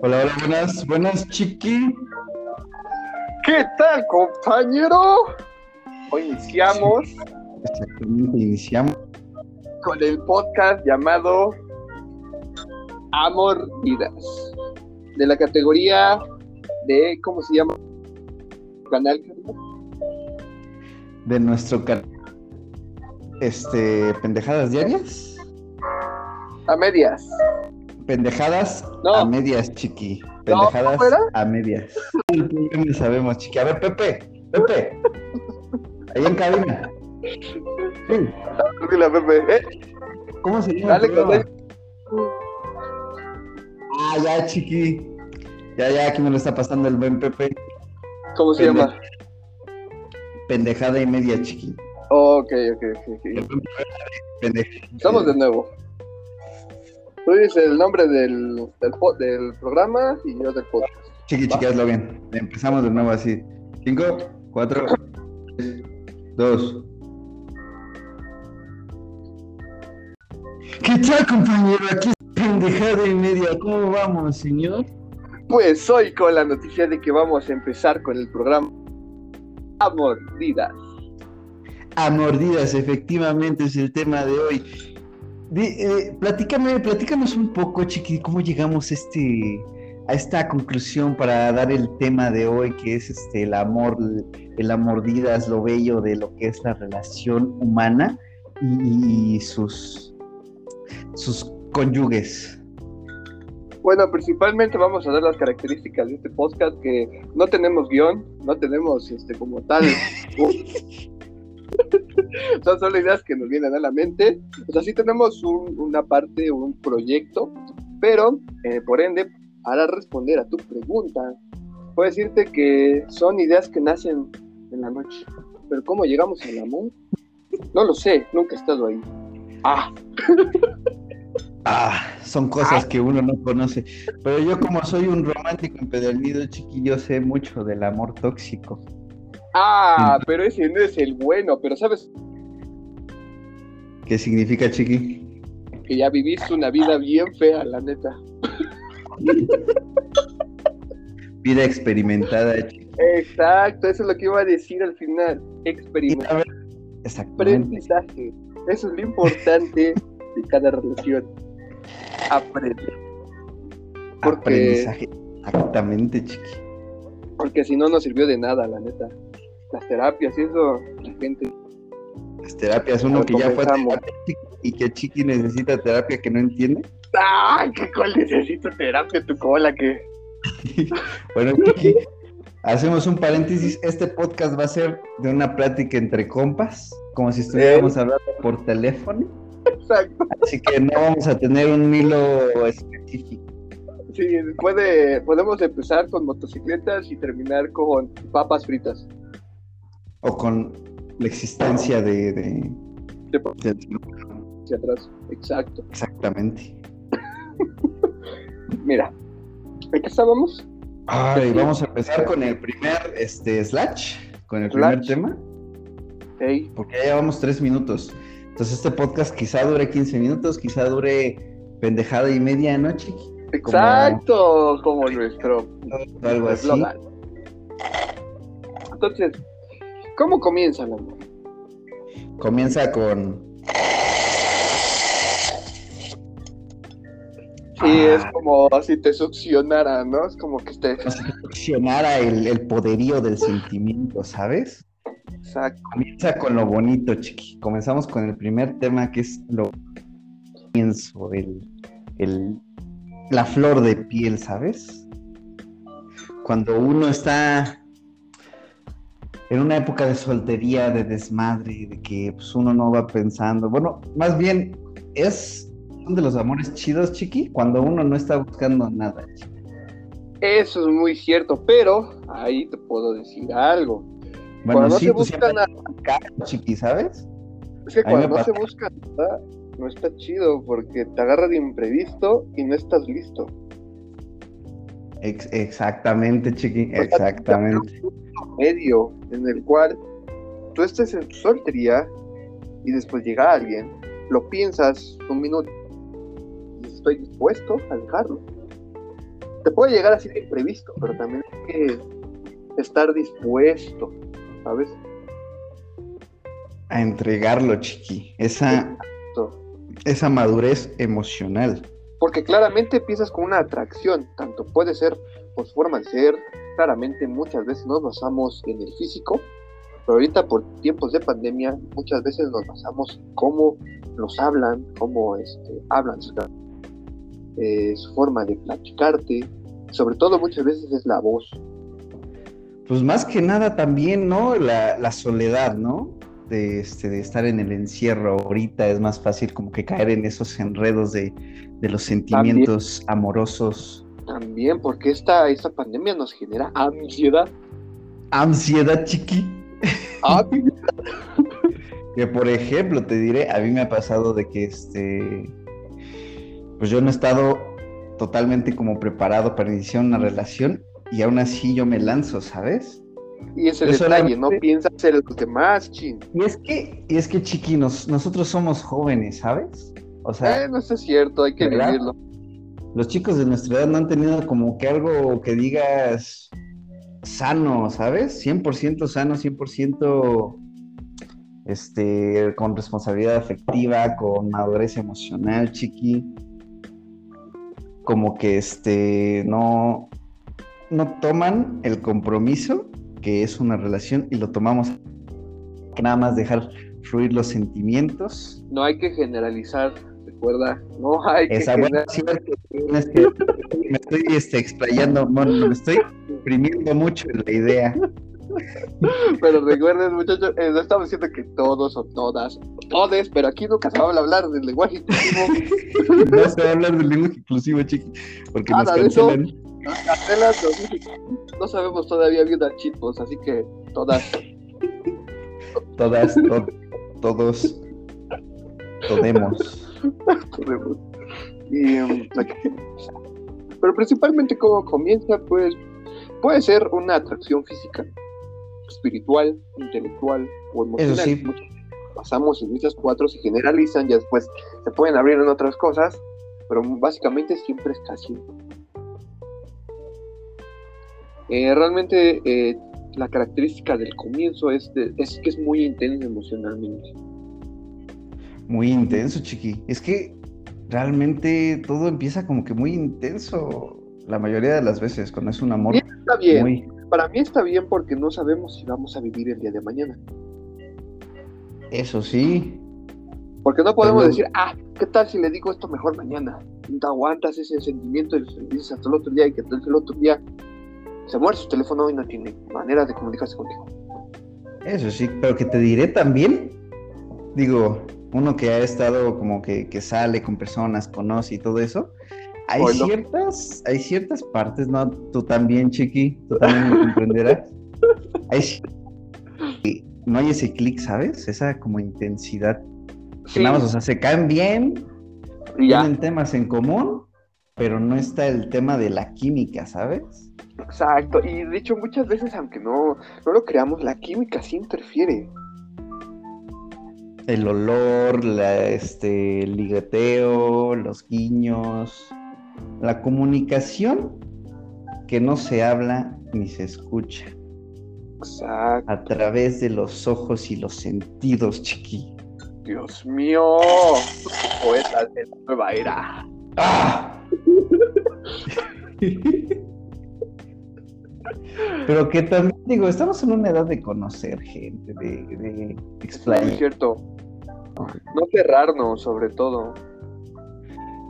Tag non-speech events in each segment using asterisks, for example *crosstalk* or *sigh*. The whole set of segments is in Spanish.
Hola, hola, buenas, buenas, chiqui. ¿Qué tal, compañero? Hoy iniciamos Exactamente, iniciamos. con el podcast llamado Amor Vidas, de la categoría de, ¿cómo se llama? Canal. de nuestro canal. Este, pendejadas diarias. A medias. Pendejadas No. a medias, chiqui. Pendejadas a medias. *laughs* El problema sabemos, chiqui. A ver, Pepe, Pepe. Ahí en cabina. Sí, Dile, Pepe. ¿eh? ¿Cómo se llama? Dale, con Ah, ya, chiqui. Ya, ya, aquí me lo está pasando el buen Pepe. ¿Cómo se Pende- llama? Pendejada y media, chiqui. Ok, ok, ok. ok. Pendeja. Estamos de nuevo. Tú dices el nombre del, del, programa y yo del podcast. Chiqui, chiqui, hazlo bien. Empezamos de nuevo así. Cinco, cuatro, tres, dos. ¿Qué tal, compañero? Aquí es pendejada y media. ¿Cómo vamos, señor? Pues hoy con la noticia de que vamos a empezar con el programa Amor Vidas. A mordidas, efectivamente, es el tema de hoy. Eh, platícame, platícanos un poco, chiqui, cómo llegamos este, a esta conclusión para dar el tema de hoy, que es este el amor, el amordidas, lo bello de lo que es la relación humana y, y sus, sus cónyuges. Bueno, principalmente vamos a dar las características de este podcast que no tenemos guion, no tenemos este como tal. *laughs* *laughs* Son solo ideas que nos vienen a la mente. O sea, sí tenemos un- una parte, un proyecto, pero eh, por ende, para responder a tu pregunta, puedo decirte que son ideas que nacen en la noche. Pero ¿cómo llegamos al amor? No lo sé, nunca he estado ahí. Ah, *laughs* Ah, son cosas que uno no conoce. Pero yo como soy un romántico empedernido, chiqui, yo sé mucho del amor tóxico. Ah, pero ese no es el bueno, pero sabes ¿Qué significa, chiqui? que ya viviste una vida bien fea, la neta. Vida experimentada, chiqui. Exacto, eso es lo que iba a decir al final. Exactamente. aprendizaje. Eso es lo importante de cada relación. Aprende. Porque, Aprendizaje. Exactamente, chiqui. porque si no, no sirvió de nada, la neta. Las terapias y eso, la gente. Las terapias, uno que ya fue a terapia, y que chiqui necesita terapia que no entiende. ¡Ay, qué cual necesito terapia tu cola! Que *laughs* Bueno, chiqui, hacemos un paréntesis. Este podcast va a ser de una plática entre compas, como si estuviéramos hablando por teléfono. Exacto. Así que no vamos a tener un hilo específico. Sí, puede, podemos empezar con motocicletas y terminar con papas fritas. O con la existencia de. de- De- de- Hacia atrás. Exacto. exactamente. *laughs* Mira, ¿en qué estábamos? Ay, Sí. vamos a empezar con el primer este, slash, con el primer tema, Ey, porque ya llevamos tres minutos. Entonces este podcast quizá dure 15 minutos, quizá dure pendejada y media, ¿no, chiqui? exacto, como nuestro O algo así. Entonces, ¿cómo comienza el amor? Comienza con... Sí, Ah. es como si te succionara, ¿no? Es como que te... como si te funcionara el, el poderío del sentimiento, ¿sabes? Exacto. Comienza con lo bonito, chiqui. Comenzamos con el primer tema que es lo comienzo, el, el- la flor de piel, ¿sabes? Cuando uno está en una época de soltería, de desmadre, de que pues, uno no va pensando. Bueno, más bien es uno de los amores chidos, chiqui, cuando uno no está buscando nada. chiqui. Eso es muy cierto, pero ahí te puedo decir algo. Bueno, cuando no se tú busca nada, chiqui, ¿sabes? es que cuando no se busca nada, no está chido porque te agarra de imprevisto y no estás listo. Ex- exactamente, chiqui, sea, exactamente. Medio en el cual tú estés en tu soltería y después llega alguien, lo piensas un minuto y estoy dispuesto a dejarlo. te puede llegar así de imprevisto, pero también hay que estar dispuesto, ¿sabes? A entregarlo, chiqui. Esa, esa madurez emocional. Porque claramente empiezas con una atracción, tanto puede ser por su forma de ser, claramente muchas veces nos basamos en el físico, pero ahorita por tiempos de pandemia muchas veces nos basamos en cómo nos hablan, cómo este, hablan, eh, su forma de platicarte, sobre todo muchas veces es la voz. Pues más que nada también, ¿no? La, la soledad, ¿no? de, este, de estar en el encierro ahorita, es más fácil como que caer en esos enredos de, los sentimientos amorosos. También, porque esta, esta pandemia nos genera ansiedad. Ansiedad, chiqui. Ah, *laughs* que por ejemplo, te diré, a mí me ha pasado de que este, pues yo no he estado totalmente como preparado para iniciar una relación y aún así yo me lanzo, ¿sabes? Y es el detalle, no piensas en los demás, chin. Y es que, y es que chiqui, nosotros somos jóvenes, ¿sabes? O sea. Eh, no es cierto, hay que vivirlo. Los chicos de nuestra edad no han tenido como que algo que digas sano, ¿sabes? 100% sano, 100% este, con responsabilidad afectiva, con madurez emocional, chiqui. Como que este, no, no toman el compromiso que es una relación y lo tomamos nada más dejar fluir los sentimientos. No hay que generalizar, recuerda, no hay que Esa buena es que *laughs* me estoy este, explayando, me estoy imprimiendo mucho en la idea. Pero recuerden, muchachos, eh, no estamos diciendo que todos o todas, todes, pero aquí nunca se va a hablar del lenguaje inclusivo. no se va a hablar del lenguaje inclusivo, chiqui, porque nos cancelan. Telas no sabemos todavía bien dar chipos, así que todas. todas, todos, podemos. *laughs* Y, um, pero principalmente como comienza, pues puede ser una atracción física, espiritual, intelectual o emocional. Eso sí. Pasamos en estas cuatro, se generalizan, ya después se pueden abrir en otras cosas, pero básicamente siempre es casi eh, realmente eh, la característica del comienzo es, es que es muy intenso emocionalmente. Muy intenso, chiqui. Es que realmente todo empieza como que muy intenso la mayoría de las veces cuando es un amor. está bien. Para mí está bien porque no sabemos si vamos a vivir el día de mañana. Eso sí. Porque no podemos decir, ah, ¿qué tal si le digo esto mejor mañana? Te aguantas ese sentimiento y lo dices hasta el otro día y que el otro día se muere su teléfono y no tiene manera de comunicarse contigo. Eso sí, pero que te diré también, digo, uno que ha estado como que, que sale con personas, conoce y todo eso, hay ciertas, hay ciertas partes, ¿no? Tú también, Chiqui, tú también me comprenderás. *laughs* Hay, no hay ese clic, ¿sabes? Esa como intensidad. Que nada más, o sea, se caen bien, tienen temas en común, pero no está el tema de la química, ¿sabes? Exacto, y de hecho muchas veces, aunque no, no lo creamos, la química sí interfiere. El olor, la, este, el ligateo, los guiños, la comunicación que no se habla ni se escucha. Exacto. A través de los ojos y los sentidos, chiqui. Dios mío, poeta de la nueva era. ¡Ah! *laughs* Pero que también, digo, estamos en una edad de conocer gente, de, de explayar. Es cierto. No cerrarnos, sobre todo.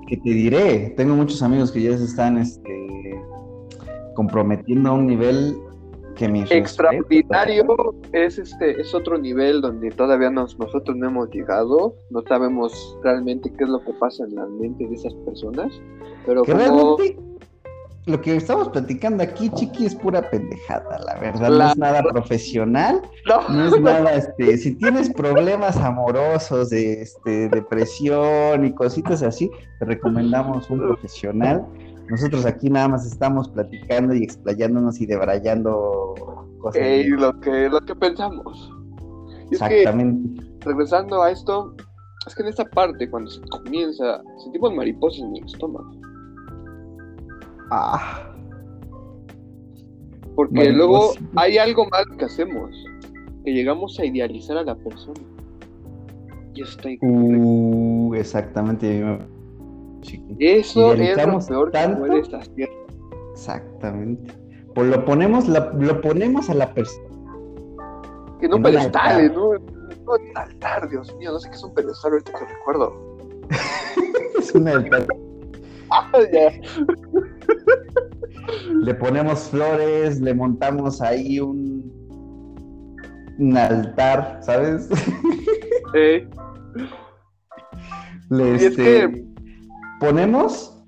Que te diré, tengo muchos amigos que ya se están este, comprometiendo a un nivel que mi extraordinario es este es otro nivel donde todavía nos, nosotros no hemos llegado no sabemos realmente qué es lo que pasa en la mente de esas personas pero como lo que estamos platicando aquí, Chiqui, es pura pendejada, la verdad. No es nada profesional, no, es nada, este, si tienes problemas amorosos, de este, depresión y cositas así, te recomendamos un profesional. Nosotros aquí nada más estamos platicando y explayándonos y debrayando cosas. lo que, lo que pensamos. Exactamente. regresando a esto, es que en esta parte, cuando se comienza, sentimos mariposas en el estómago Ah. Porque luego pues- hay algo mal que hacemos, que llegamos a idealizar a la persona. Y está. Uh, exactamente. Eso es lo peor que puedes hacer. Exactamente. Pues lo ponemos, la- lo ponemos a la persona. Que no un pedestales. ¿no? No, un altar, Dios mío, no sé qué es un pedestal ahorita que recuerdo. *laughs* Es una altar. *laughs* Ah, ya. Le ponemos flores, le montamos ahí un, un altar, ¿sabes? Eh, Le, es este, que- ponemos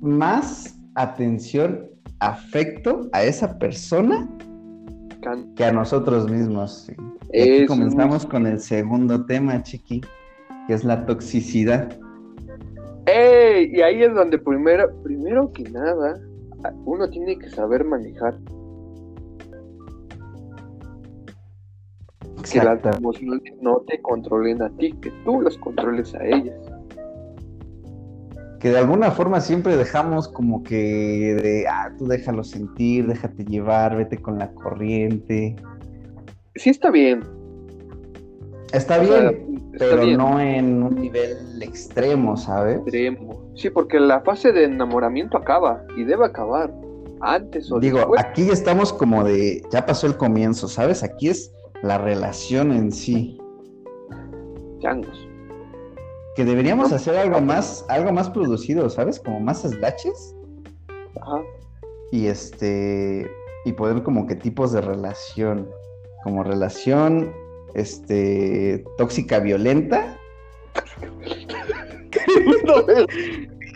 más atención, afecto a esa persona que a nosotros mismos. sí. Y aquí comenzamos con el segundo tema, chiqui, que es la toxicidad. ¡Ey! Y ahí es donde primero, primero que nada, uno tiene que saber manejar que las emociones no te controlen a ti, que tú las controles a ellas. Que de alguna forma siempre dejamos como que de, ah, tú déjalo sentir, déjate llevar, vete con la corriente. Sí está bien. Está o bien, pero no en un nivel extremo, ¿sabes? extremo. Sí, porque la fase de enamoramiento acaba y debe acabar antes o Digo, después. aquí estamos como de, ya pasó el comienzo, ¿sabes? Aquí es la relación en sí. Changos. Que deberíamos No. hacer algo más, algo más producido, ¿sabes? Como más slashes Ajá. y este y poder como que tipos de relación, como relación este tóxica violenta, *laughs*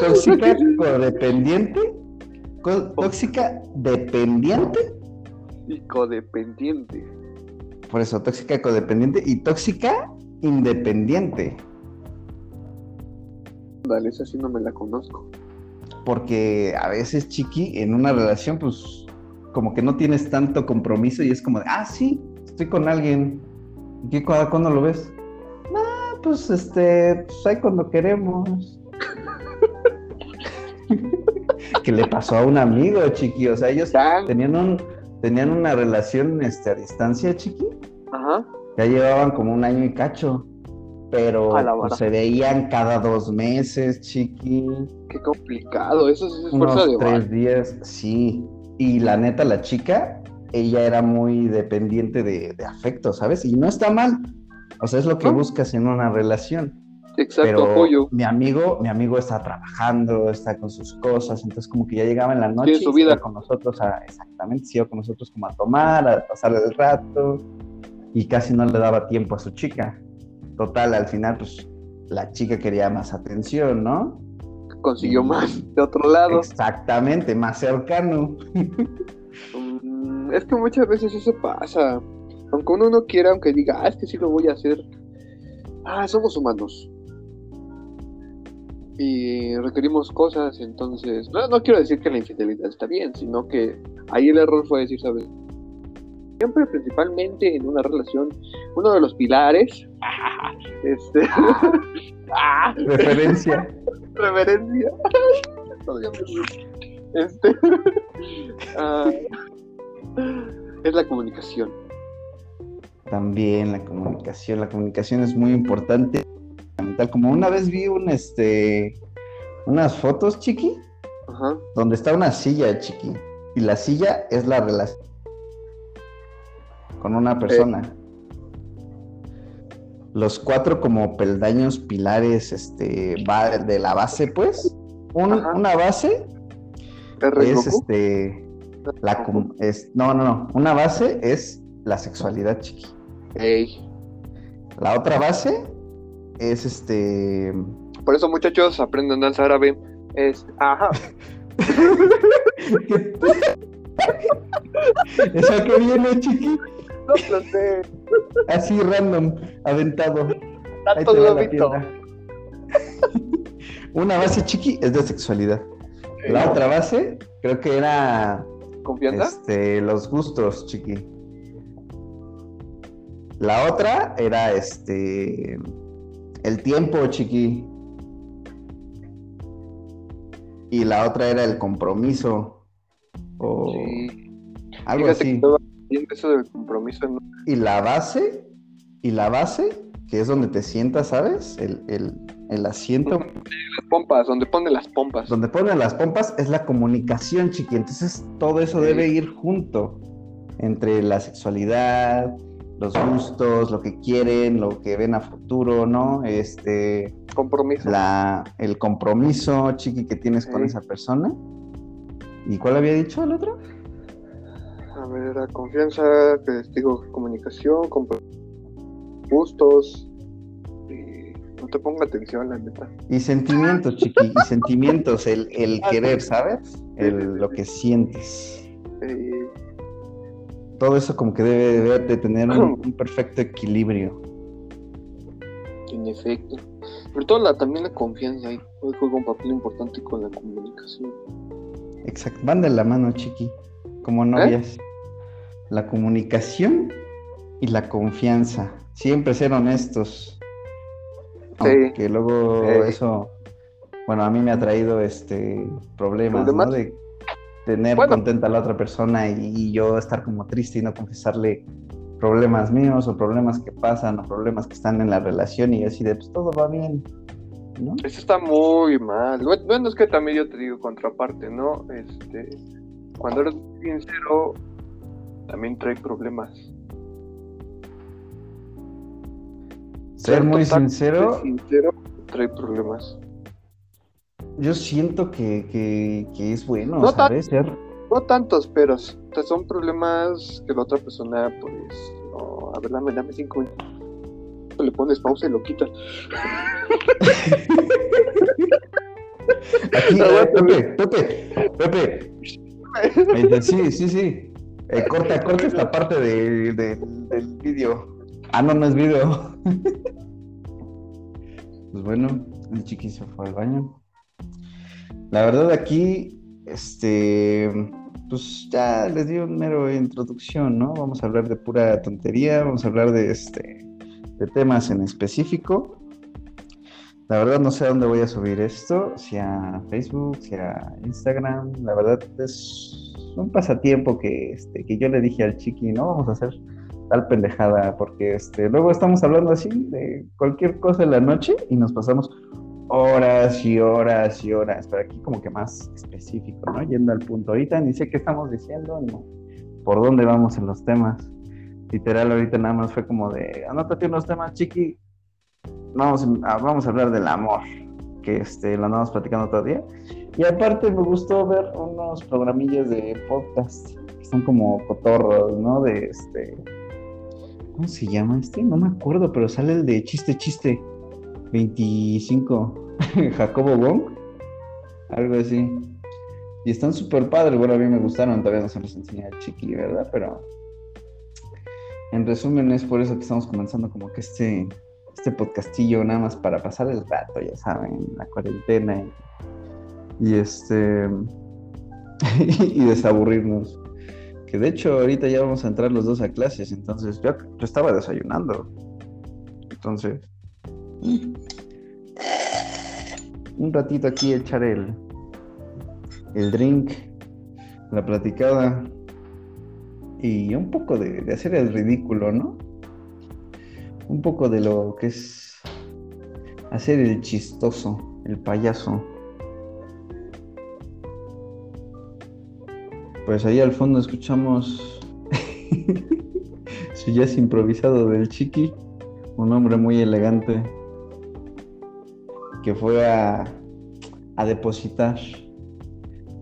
tóxica codependiente, co- tóxica dependiente, y codependiente. por eso tóxica codependiente y tóxica independiente. Dale, esa sí no me la conozco. Porque a veces, chiqui, en una relación, pues, como que no tienes tanto compromiso y es como de, ah, sí, estoy con alguien. ¿Y qué, cu- cuándo lo ves? Ah, pues, este, pues ahí cuando queremos. *laughs* que le pasó a un amigo, chiqui. O sea, ellos tenían un, tenían una relación, este, a distancia, chiqui. Ajá. Ya llevaban como un año y cacho. Pero pues, se veían cada dos meses, chiqui. Qué complicado. Eso es unos fuerza de tres bar. días, sí. Y la neta, la chica, ella era muy dependiente de, de afecto, ¿sabes? Y no está mal. O sea, es lo que No. buscas en una relación. Exacto, Pero apoyo. mi amigo, mi amigo está trabajando, está con sus cosas, entonces como que ya llegaba en la noche Tiene su y iba vida. con nosotros a, exactamente, se iba con nosotros como a tomar, a pasar el rato, y casi no le daba tiempo a su chica. Total, al final, pues, la chica quería más atención, ¿no? Consiguió más de otro lado. Exactamente, más cercano. Es que muchas veces eso pasa. Aunque uno no quiera, aunque diga, ah, es que sí lo voy a hacer. Ah, somos humanos. Y requerimos cosas, entonces. No, no quiero decir que la infidelidad está bien, sino que ahí el error fue decir, ¿sabes? Siempre, principalmente en una relación, uno de los pilares. *laughs* este. *laughs* ah, Referencia. *laughs* río. Este. ah, es la comunicación. También la comunicación, la comunicación es muy importante. Como una vez vi un este unas fotos, chiqui, Ajá. donde está una silla, chiqui, y la silla es la relación con una persona. Los cuatro como peldaños, pilares, este, de la base, pues. Un- una base ¿R. es este la es no no no una base es la sexualidad chiqui Ey. la otra base es este Por eso, muchachos, aprendan danza árabe. Es, ajá. *laughs* eso que viene chiqui No lo sé. así random aventado Tanto globito. una base chiqui es de sexualidad la otra base creo que era ¿Confianza? Este, los gustos, chiqui. La otra era este el tiempo, chiqui. y la otra era el compromiso. O Sí. algo Fíjate así. que eso del compromiso. ¿no? Y la base, y la base, que es donde te sientas, ¿sabes? El, el, el asiento Las pompas, donde pone las pompas. donde ponen las pompas es la comunicación, chiqui. Entonces todo eso Sí. debe ir junto entre la sexualidad, los gustos, lo que quieren, lo que ven a futuro, ¿no? Este, Compromiso. la, el compromiso, chiqui, que tienes con esa persona. ¿Y cuál había dicho el otro? A ver, la confianza, que les digo, comunicación, compro- gustos. Te ponga atención, la neta. Y sentimientos, chiqui, y sentimientos, el, el *laughs* querer. ¿sabes? El, lo que sientes. Eh, Todo eso como que debe, debe de tener un- *clears throat* un perfecto equilibrio. en efecto. Sobre todo la, también la confianza ahí juega un papel importante con la comunicación. Exacto, van de la mano, chiqui, como novias. La comunicación y la confianza. Siempre ser honestos. Sí. Aunque luego Sí. eso, bueno, a mí me ha traído este problemas. De tener Bueno. contenta a la otra persona y, y yo estar como triste y no confesarle problemas míos o problemas que pasan o problemas que están en la relación y así de, pues todo va bien, ¿no? Eso está muy mal. Bueno, es que también yo te digo contraparte, ¿no? Este, cuando eres sincero, también trae problemas. Ser muy sincero, sincero trae problemas. yo siento que, que, que es bueno, No ¿sabes? Ser, No tantos peros. O sea, son problemas que la otra persona, pues, no. A ver, dame, dame cinco minutos. Le pones pausa y lo quitas. *laughs* Aquí, eh. Pepe, Pepe, Pepe. Sí, sí, sí. Eh, corta, corta esta parte de- de- del vídeo. Ah, no, no es vídeo. *laughs* Pues bueno, el chiqui se fue al baño. La verdad aquí, este, pues ya les di un mero introducción, ¿no? Vamos a hablar de pura tontería, vamos a hablar de este, de temas en específico. La verdad no sé a dónde voy a subir esto, si a Facebook, si a Instagram. La verdad es un pasatiempo que, este, que yo le dije al chiqui, no vamos a hacer tal pendejada, porque este, luego estamos hablando así de cualquier cosa en la noche y nos pasamos horas y horas y horas, pero aquí como que más específico, ¿no? Yendo al punto. Ahorita ni sé qué estamos diciendo, ni por dónde vamos en los temas. Literal, ahorita nada más fue como de, anótate unos temas, chiqui, vamos, a- vamos a hablar del amor, que este, lo andamos platicando todavía. Y aparte me gustó ver unos programillas de podcast, que son como cotorros, ¿no? De este... ¿Cómo se llama este? No me acuerdo, pero sale el de Chiste Chiste 25, *laughs* Jacobo Wong, algo así. Y están súper padres, bueno, a mí me gustaron, todavía no se los enseñé al chiqui, ¿verdad? Pero en resumen es por eso que estamos comenzando como que este, este podcastillo nada más para pasar el rato, ya saben, la cuarentena y, y este *laughs* y desaburrirnos. Que de hecho ahorita ya vamos a entrar los dos a clases, entonces yo, yo estaba desayunando. Entonces, un ratito aquí echar el, el drink, la platicada y un poco de, de hacer el ridículo, ¿no? Un poco de lo que es hacer el chistoso, el payaso. Pues ahí al fondo escuchamos *laughs* su jazz improvisado del Chiqui, un hombre muy elegante que fue a, a depositar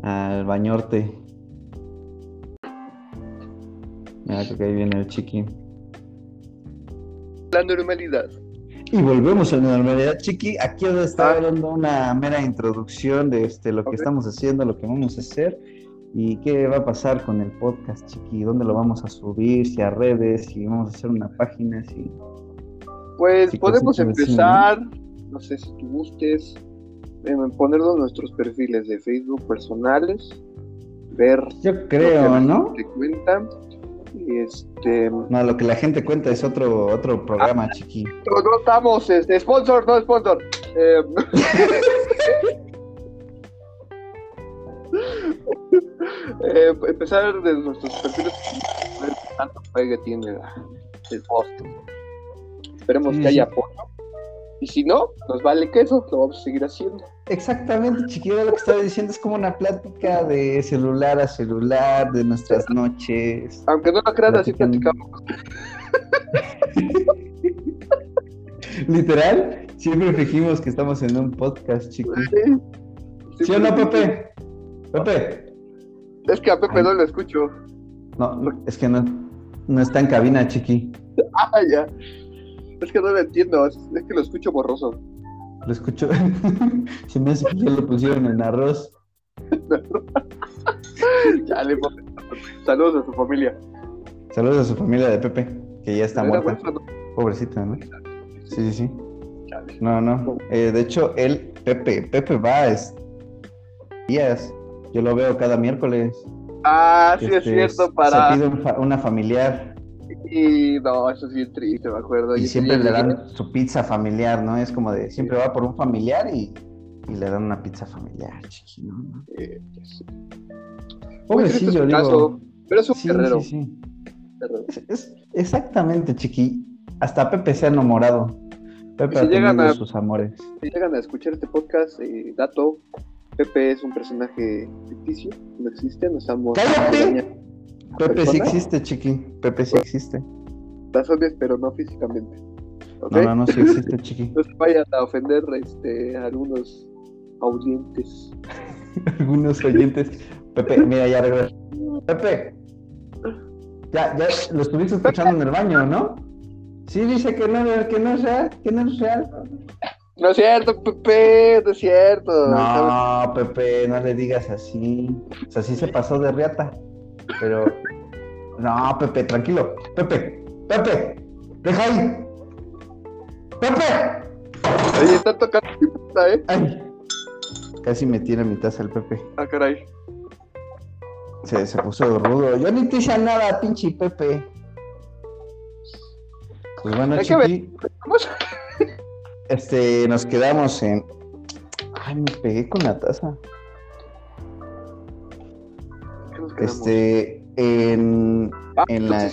al bañorte. Mira, creo que ahí viene el Chiqui. La normalidad. Y volvemos a la normalidad, Chiqui. Aquí os estaba Ah. dando una mera introducción de este, lo que estamos haciendo, lo que vamos a hacer y qué va a pasar con el podcast, Chiqui. ¿Dónde lo vamos a subir? Si a redes, si vamos a hacer una página, si... Pues podemos empezar, no sé si tú gustes, en ponernos nuestros perfiles de Facebook personales, ver Yo lo que creo, ¿no? gente cuenta. Y este, no, lo que la gente cuenta es otro, otro programa, Chiqui. no estamos, este, sponsor, no sponsor. Eh, *laughs* Eh, empezar de nuestros perfiles, tanto pegue tiene la- el post. Esperemos Sí, que haya sí. apoyo. Y si no, nos vale queso, lo vamos a seguir haciendo. Exactamente, chiquillo, lo que estaba diciendo es como una plática de celular a celular, de nuestras noches. Aunque no lo creas, así platicamos. *laughs* Literal, siempre fingimos que estamos en un podcast, chicos. ¿Sí o no, Pepe? Pepe. Es que a Pepe Ay. no lo escucho. No, no, es que no, no está en cabina, chiqui. Ah, ya. Es que no lo entiendo, es, es que lo escucho borroso. Lo escucho. *laughs* Se me hace que ya lo pusieron en arroz. *laughs* Chale, Pepe. Saludos a su familia. Saludos a su familia de Pepe, que ya está muerta. Pobrecita, ¿no? Sí, sí, sí. No, no. Eh, de hecho, él, Pepe, Pepe va es días. Yo lo veo cada miércoles. Ah, sí es Este, cierto, para. Se pide un fa- una familiar Y no, eso es bien triste, me acuerdo. y siempre sí le dan su pizza familiar, ¿no? Es como de siempre va por un familiar y, y le dan una pizza familiar, chiqui, ¿no? Eh, sí. Pobrecillo, digo. caso, pero es un Sí, guerrero. sí, sí. guerrero. Es- es- exactamente, chiqui. Hasta Pepe se ha enamorado. Pepe si llegan a- sus amores. Si llegan a escuchar este podcast, eh, dato, Pepe es un personaje ficticio, no existe, no estamos ¡Cállate! Pepe sí existe, chiqui. Pepe sí existe. razones, pero no físicamente. ¿ok? No, no, no, sí existe, *laughs* chiqui. No se vayan a ofender este, a algunos audientes. *laughs* Algunos oyentes. Pepe, mira, ya regresó. Pepe. Ya, ya lo estuviste escuchando en el baño, ¿no? Sí, dice que no, que no es real, que no es real. No es cierto, Pepe, no es cierto. No, Pepe, no le digas así. O sea, sí se pasó de riata. Pero. No, Pepe, tranquilo. Pepe, Pepe, deja ahí. Pepe. Oye, está tocando mi puta, ¿eh? Ay. Casi me tira mi taza el Pepe. Ah, caray. Se, se puso rudo. Yo ni te hice nada, pinche Pepe. Pues bueno, que chiqui, Vamos. Este, nos quedamos en. Ay, me pegué con la taza. ¿Qué nos quedamos? Este, en, Ah, en la-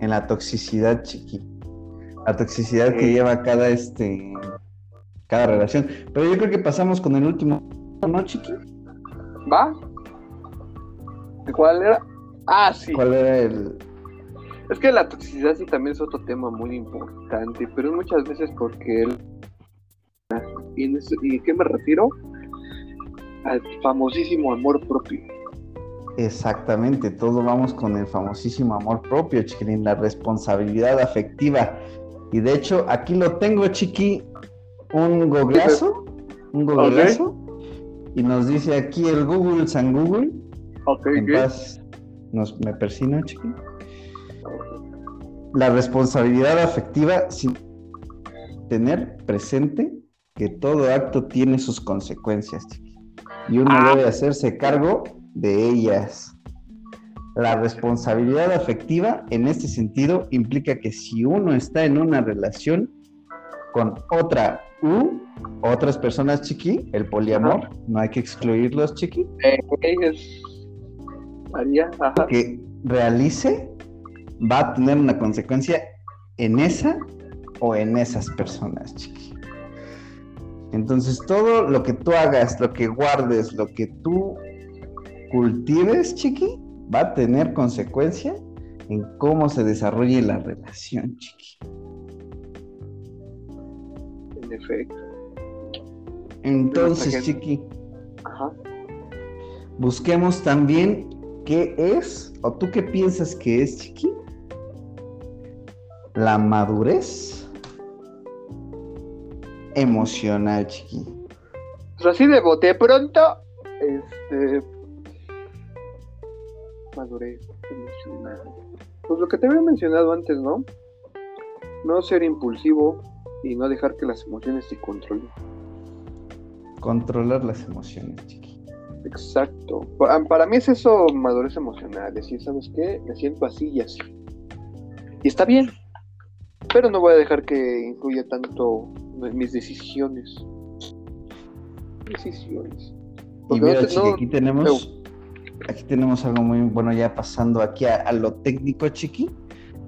en la toxicidad, chiqui. La toxicidad que lleva cada este cada relación. Pero yo creo que pasamos con el último, ¿no, chiqui? ¿Va? ¿De ¿Cuál era? Ah, sí. ¿Cuál era el? Es que la toxicidad sí también es otro tema muy importante, pero muchas veces porque él... ¿Y, en eso- ¿Y qué me refiero? Al famosísimo amor propio. Exactamente, todo vamos con el famosísimo amor propio, chiquilín, la responsabilidad afectiva. Y de hecho, aquí lo tengo, chiqui, un goglazo, un goglazo. Y nos dice aquí el Google San Google, Ok, en paz, nos, me persino, chiqui. La responsabilidad afectiva sin tener presente que todo acto tiene sus consecuencias, chiqui. Y uno Ah. debe hacerse cargo de ellas. La responsabilidad afectiva en este sentido implica que si uno está en una relación con otra u otras personas chiqui, el poliamor, no hay que excluirlos chiqui, Eh, es... María, ajá. que realice va a tener una consecuencia en esa o en esas personas, chiqui. Entonces, todo lo que tú hagas, lo que guardes, lo que tú cultives, chiqui, va a tener consecuencia en cómo se desarrolle la relación, chiqui. En efecto. Entonces, chiqui, Ajá. busquemos también qué es, o tú qué piensas que es, chiqui, la madurez emocional, chiqui. Pues así de bote pronto, este... Madurez emocional. Pues lo que te había mencionado antes, ¿no? No ser impulsivo y no dejar que las emociones te controlen. Controlar las emociones, chiqui. Exacto. Pa- Para mí es eso madurez emocional. Decir, ¿sabes qué? Me siento así y así. Y está bien. Pero no voy a dejar que influya tanto en mis decisiones. Decisiones. Y mira, no chiqui, aquí tenemos, aquí tenemos algo muy bueno ya pasando aquí a, a lo técnico, chiqui.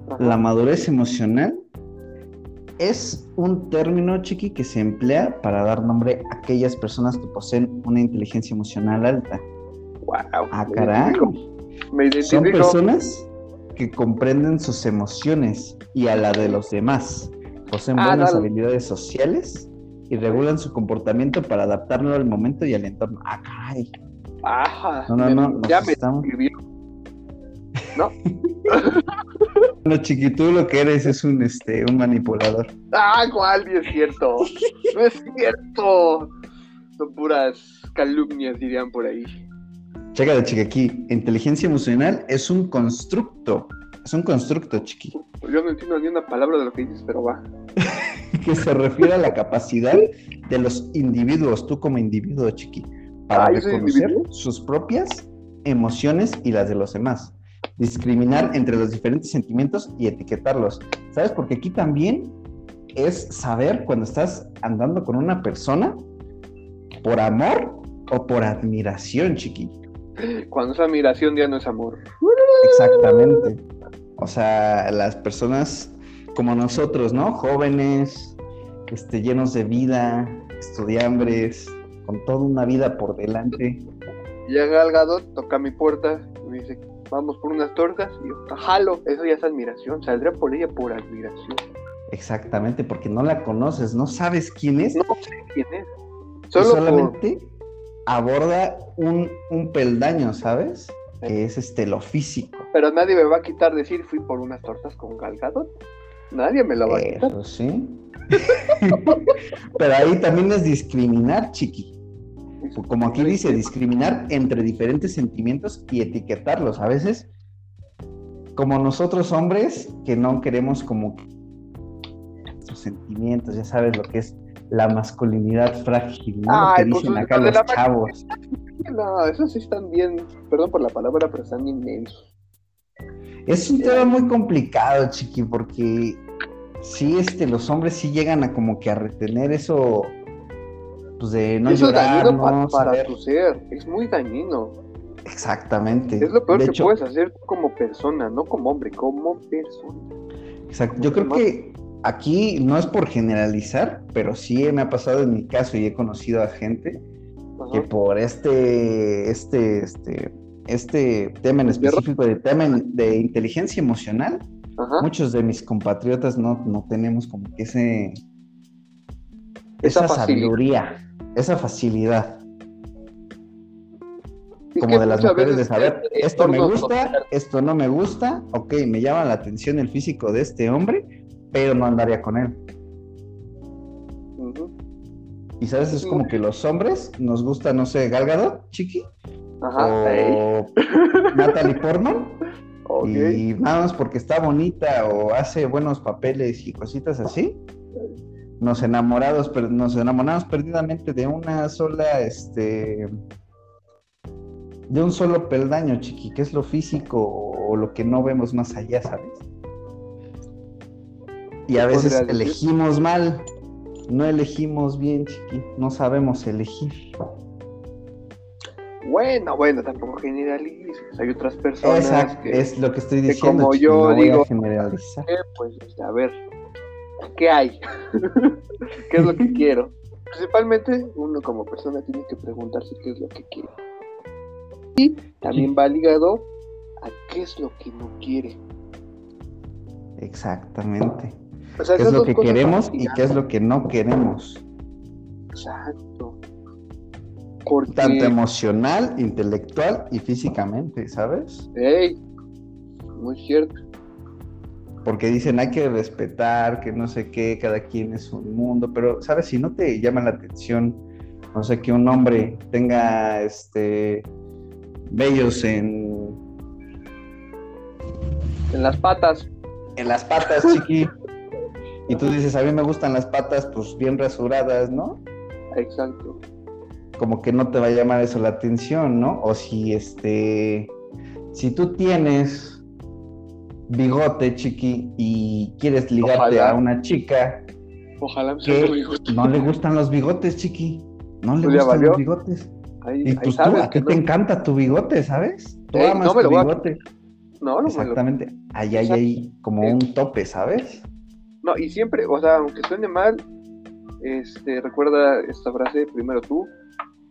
Ajá. La madurez emocional es un término, chiqui, que se emplea para dar nombre a aquellas personas que poseen una inteligencia emocional alta. Guau, Ah, me caray. identifico. Me Son identifico. personas que comprenden sus emociones y a la de los demás. Poseen Ah, buenas dale. habilidades sociales y regulan su comportamiento para adaptarlo al momento y al entorno. Ah, caray. Ajá. No, no, me- no, ya me estamos-. No. *laughs* Bueno, chiqui, tú lo que eres es un, este, un manipulador. Ah, cuál, ni es cierto. *laughs* No es cierto. Son puras calumnias, dirían por ahí. Chécate, chiqui, aquí. Inteligencia emocional es un constructo. Es un constructo, chiqui, Yo no entiendo ni una palabra de lo que dices, pero va. *laughs* que se refiere a la capacidad de los individuos, tú como individuo, chiqui, para Ah, reconocer sus propias emociones y las de los demás. Discriminar entre los diferentes sentimientos y etiquetarlos. ¿Sabes? Porque aquí también es saber cuando estás andando con una persona por amor o por admiración, chiqui. Cuando es admiración ya no es amor. Exactamente. O sea, las personas como nosotros, ¿no? Jóvenes, este, llenos de vida, estudiambres, con toda una vida por delante. Llega Gadot, toca mi puerta y me dice, vamos por unas tortas. Y yo, jalo, eso ya es admiración. Saldré por ella por admiración. Exactamente, porque no la conoces, no sabes quién es. No sé quién es. y Solo por... solamente aborda un, un peldaño, ¿sabes? Que es este lo físico. Pero nadie me va a quitar decir fui por unas tortas con Gal Gadot. Nadie me lo va a quitar. Eso sí. *laughs* Pero ahí también es discriminar, chiqui. como aquí dice, discriminar entre diferentes sentimientos y etiquetarlos. A veces, como nosotros hombres, que no queremos como nuestros sentimientos, ya sabes lo que es la masculinidad frágil, ¿no? Lo que pues, dicen acá los chavos. No, esos sí están bien, perdón por la palabra, pero están inmensos. Es un tema muy complicado, chiqui, porque sí, este, los hombres sí llegan a como que a retener eso, pues de no Eso es llorar, dañino no para saber- tu ser, es muy dañino. Exactamente. Es lo peor De que hecho, puedes hacer como persona, no como hombre, como persona. Exacto. Yo creo que aquí no es por generalizar, pero sí me ha pasado en mi caso y he conocido a gente que por este, este, este, este tema en específico de tema de inteligencia emocional, Ajá. muchos de mis compatriotas no, no tenemos como que ese, Esa sabiduría, esa facilidad, Es como de las mujeres de saber, es esto me gusta, esto no me gusta, ok, me llama la atención el físico de este hombre, pero no andaría con él. Y sabes, es como que los hombres nos gusta, no sé, Gal Gadot, Chiqui, Ajá. o *laughs* Natalie Portman, ok. y nada más porque está bonita o hace buenos papeles y cositas así, nos enamorados, per- nos enamoramos perdidamente de una sola, este, de un solo peldaño, Chiqui, que es lo físico o lo que no vemos más allá, ¿sabes? Y a ¿Qué veces elegimos mal, no elegimos bien, Chiqui, no sabemos elegir. Bueno, bueno, tampoco generalices. Hay otras personas Exacto, que, es lo que estoy que diciendo. como Chiqui, yo no voy a digo- generalizar. que, pues, a ver, ¿qué hay? *laughs* ¿Qué es lo que *laughs* quiero? Principalmente, uno como persona tiene que preguntarse qué es lo que quiere. Y también va ligado a qué es lo que no quiere. Exactamente. O sea, ¿Qué es lo que queremos y qué es lo que no queremos? Exacto. Porque, Tanto emocional, intelectual y físicamente, ¿sabes? Ey, muy cierto. Porque dicen hay que respetar, que no sé qué, cada quien es un mundo, pero, ¿sabes? Si no te llama la atención, no sé, que un hombre tenga, este, bellos en, En las patas. en las patas, chiqui, y tú dices, a mí me gustan las patas, pues, bien rasuradas, ¿no? Exacto. como que no te va a llamar eso la atención, ¿no? O si este, si tú tienes bigote, chiqui, y quieres ligarte Ojalá. a una chica Ojalá que no le gustan los bigotes, chiqui, no le Pues gustan valió. los bigotes. Ahí, Y pues tú, a ti te encanta tu bigote, ¿sabes? Tú Ey, amas no me tu lo voy a- bigote. No, no, me lo- Exactamente. Ahí hay ahí como un tope, ¿sabes? No, y siempre, o sea, aunque suene mal, este, recuerda esta frase, primero tú,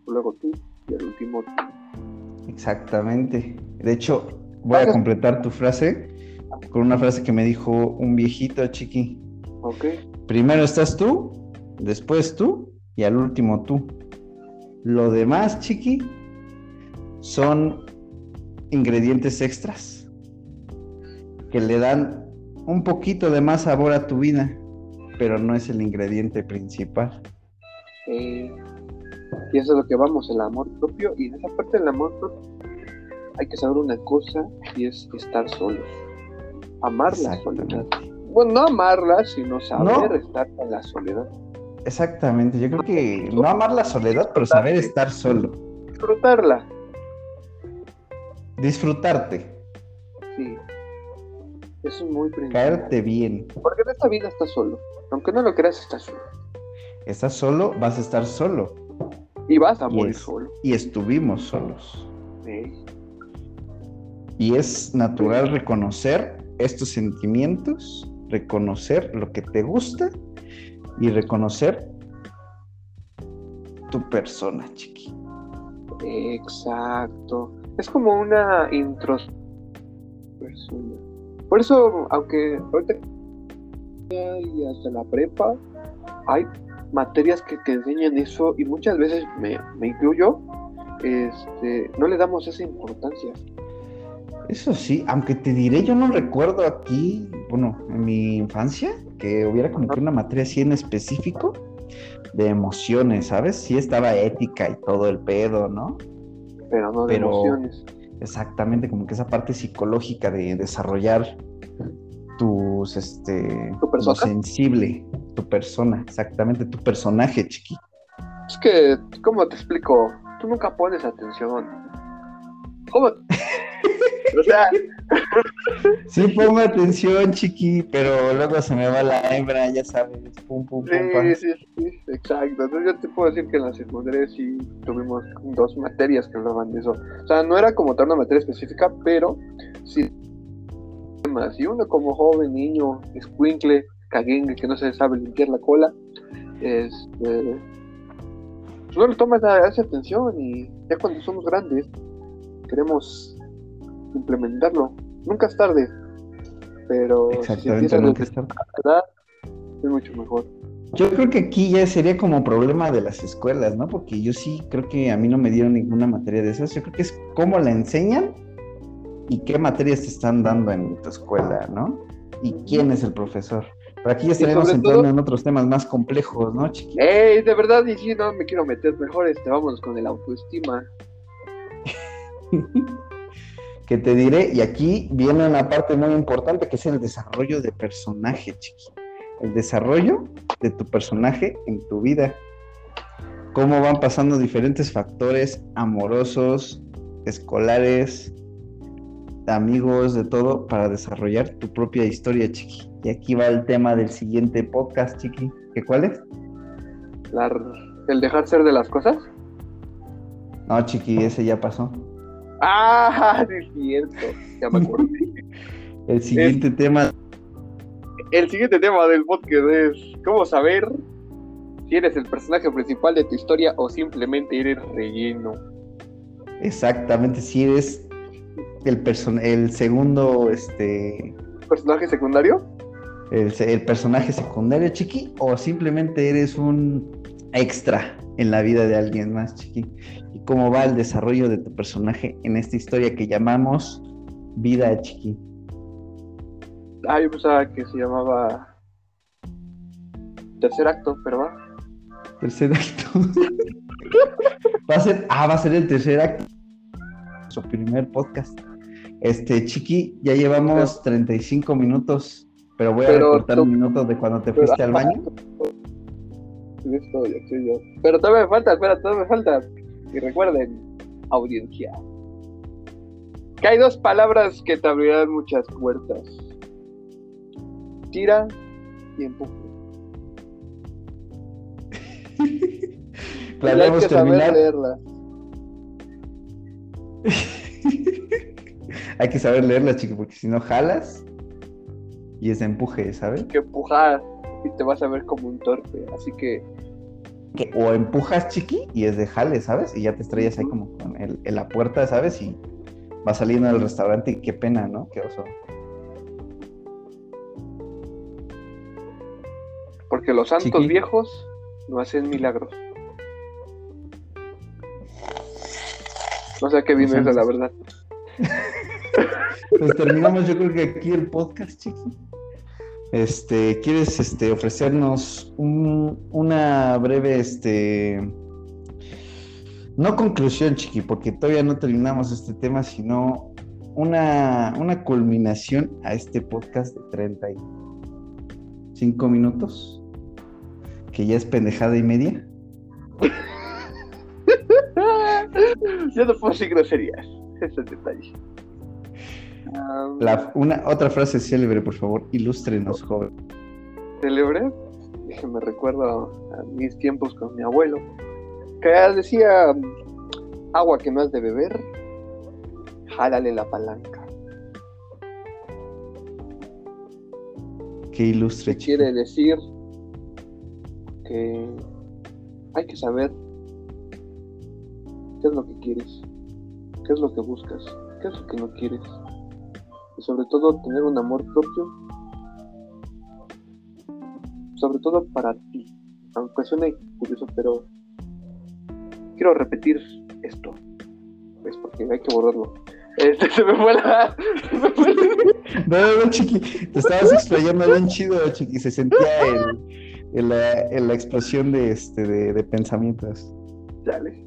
luego tú, y al último tú. Exactamente. De hecho, voy a completar tu frase con una frase que me dijo un viejito chiqui. ¿Ok? Primero estás tú, después tú y al último tú. Lo demás, chiqui, son ingredientes extras que le dan un poquito de más sabor a tu vida, pero no es el ingrediente principal. Eh, y eso es lo que vamos, el amor propio. Y en esa parte del amor propio hay que saber una cosa y es estar solos. Amar la soledad. Bueno, no amarla, sino saber No. estar en la soledad. Exactamente. Yo creo que no amar la soledad, pero saber estar solo. Disfrutarla, Disfrutarte, sí. Eso es muy principal. caerte bien. Porque en esta vida estás solo. Aunque no lo creas, estás solo. Estás solo, vas a estar solo. Y vas a Y morir es- solo. Y estuvimos solos. Eh, Y es natural reconocer estos sentimientos, reconocer lo que te gusta y reconocer tu persona, chiqui. Exacto. Es como una intro. persona. Por eso, aunque ahorita y hasta la prepa hay materias que te enseñan eso y muchas veces me, me incluyo, este, no le damos esa importancia. Eso sí, aunque te diré, yo no recuerdo aquí, bueno, en mi infancia, que hubiera como que una materia así en específico de emociones, ¿sabes? Sí estaba ética y todo el pedo, ¿no? Pero no de Pero- emociones. Exactamente, como que esa parte psicológica de desarrollar tus, este, ¿Tu persona? lo sensible, tu persona, exactamente, tu personaje, chiqui. Es que, ¿cómo te explico? Tú nunca pones atención. ¿Cómo? O sea, *laughs* Sí pongo atención, chiqui, pero luego se me va la hembra, ya sabes, pum, pum, pum, pam. Sí, sí, sí, exacto. Entonces yo te puedo decir que en la secundaria sí tuvimos dos materias que hablaban de eso. O sea, no era como tal una materia específica, pero sí temas. Y uno como joven, niño, escuincle, caguengue, que no se sabe limpiar la cola, este, pues no le tomas esa atención y ya cuando somos grandes queremos implementarlo. Nunca es tarde, pero si Exactamente, nunca edad, es mucho mejor. Yo creo que aquí ya sería como problema de las escuelas, ¿no? Porque yo sí creo que a mí no me dieron ninguna materia de esas. Yo creo que es cómo la enseñan y qué materias te están dando en tu escuela, ¿no? Y quién es el profesor. Pero aquí ya estaríamos sobre entrando todo- en otros temas más complejos, ¿no, chiqui? Ey, de verdad, y sí, no me quiero meter mejor, este, vámonos con el autoestima. *laughs* que te diré, y aquí viene una parte muy importante que es el desarrollo de personaje, chiqui. El desarrollo de tu personaje en tu vida. Cómo van pasando diferentes factores amorosos, escolares, amigos, de todo, para desarrollar tu propia historia, chiqui. Y aquí va el tema del siguiente podcast, chiqui. ¿Qué cuál es? La- el dejar ser de las cosas. No, chiqui, ese ya pasó. Ah, *laughs* sí es cierto, ya me acordé. *laughs* El siguiente tema el siguiente tema del podcast es cómo saber si eres el personaje principal de tu historia o simplemente eres relleno. Exactamente, si eres el, person el segundo, este, ¿Personaje secundario? el, el personaje secundario, chiqui, o simplemente eres un extra en la vida de alguien más, chiqui. Y cómo va el desarrollo de tu personaje en esta historia que llamamos vida, chiqui. Ah, yo pensaba que se llamaba tercer acto, pero va. Tercer acto. *laughs* va a ser, ah, va a ser el tercer acto. Su primer podcast. Este, chiqui, ya llevamos 35 minutos, pero voy a Pero recortar tú- un minuto de cuando te pero- fuiste al baño. Esto. Pero todavía me falta, espera, todavía me falta. Y recuerden, audiencia. Que hay dos palabras que te abrirán muchas puertas. Tira y empuje. *laughs* Y hay que saber terminar, leerlas. *laughs* Hay que saber leerla, chiqui, porque si no jalas y es empuje, ¿sabes? Que empujar y te vas a ver como un torpe. Así que Que, o empujas, chiqui, y es de jale, ¿sabes? Y ya te estrellas ahí como con el, en la puerta, ¿sabes? Y vas saliendo del restaurante y qué pena, ¿no? Qué oso. porque los santos Chiqui. viejos no hacen milagros. No sé a qué vino eso, la verdad. *laughs* Pues terminamos, yo creo que aquí el podcast, chiqui. Este, ¿quieres este, ofrecernos un- una breve, este, no conclusión, chiqui, porque todavía no terminamos este tema, sino una, una culminación a este podcast de 35 minutos, que ya es pendejada y media? *laughs* Yo no puedo decir groserías. Ese es detalle. La, una, otra frase célebre, por favor, ilústrenos, joven. célebre. Me recuerdo a mis tiempos con mi abuelo. Que decía: agua que no has de beber, jálale la palanca. Que ilustre, ¿Qué chiqui. quiere decir? Que hay que saber qué es lo que quieres, qué es lo que buscas, qué es lo que no quieres. Y sobre todo tener un amor propio, sobre todo para ti. Aunque suene curioso, pero quiero repetir esto. Es porque hay que borrarlo. Este, *laughs* se me fue la... *laughs* No, no, chiqui, te estabas explayando bien chido, chiqui, se sentía el, el, la, el- la explosión de, este, de, de pensamientos. Chale.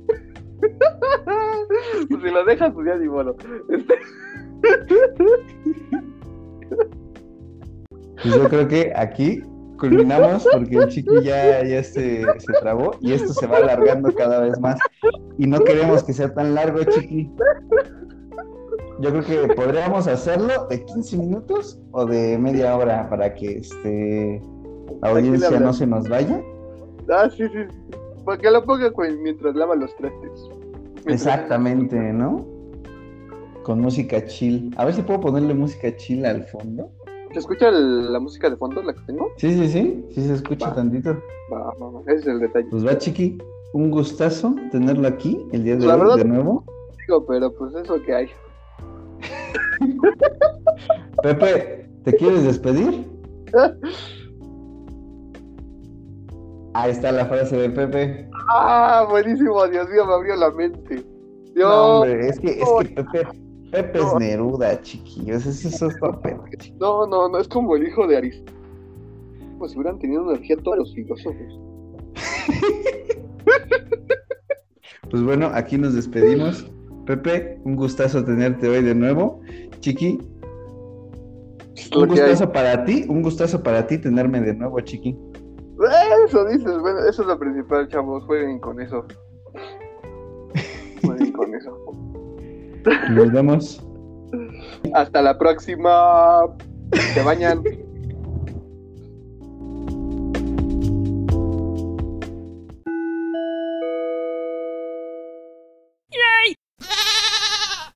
*laughs* pues si lo dejas, pues ya ni modo. Este, Pues yo creo que aquí culminamos porque el chiqui ya, ya se, se trabó y esto se va alargando cada vez más. Y no queremos que sea tan largo, chiqui. Yo creo que podríamos hacerlo de 15 minutos o de media hora para que este, la audiencia no se nos vaya. ah, sí, sí. Para que lo ponga mientras lava los trastes. Mientras- Exactamente, ¿no? Con música chill. A ver si puedo ponerle música chill al fondo. ¿Se escucha el- la música de fondo, la que tengo? Sí, sí, sí. Sí se escucha Va. tantito. Va, va, va. Ese es el detalle. Pues va, chiqui. Un gustazo tenerlo aquí el día de La hoy verdad- de nuevo. Digo, pero pues es lo que hay. *laughs* Pepe, ¿te quieres despedir? *laughs* Ahí está la frase de Pepe. Ah, buenísimo, Dios mío, me abrió la mente. Dios, No, hombre, es que, es que Pepe, Pepe es. Neruda, chiquillos. Eso, es papel, *laughs* chiqui. no, no, no, es como el hijo de Aristóteles. Como si hubieran tenido energía todos los filósofos. *laughs* Pues bueno, aquí nos despedimos. Pepe, un gustazo tenerte hoy de nuevo. Chiqui, un hay. gustazo para ti, un gustazo para ti tenerme de nuevo, Chiqui. Eso dices, bueno, eso es lo principal, chavos. Jueguen con eso. *laughs* Jueguen con eso. Nos vemos. Hasta la próxima. Se bañan.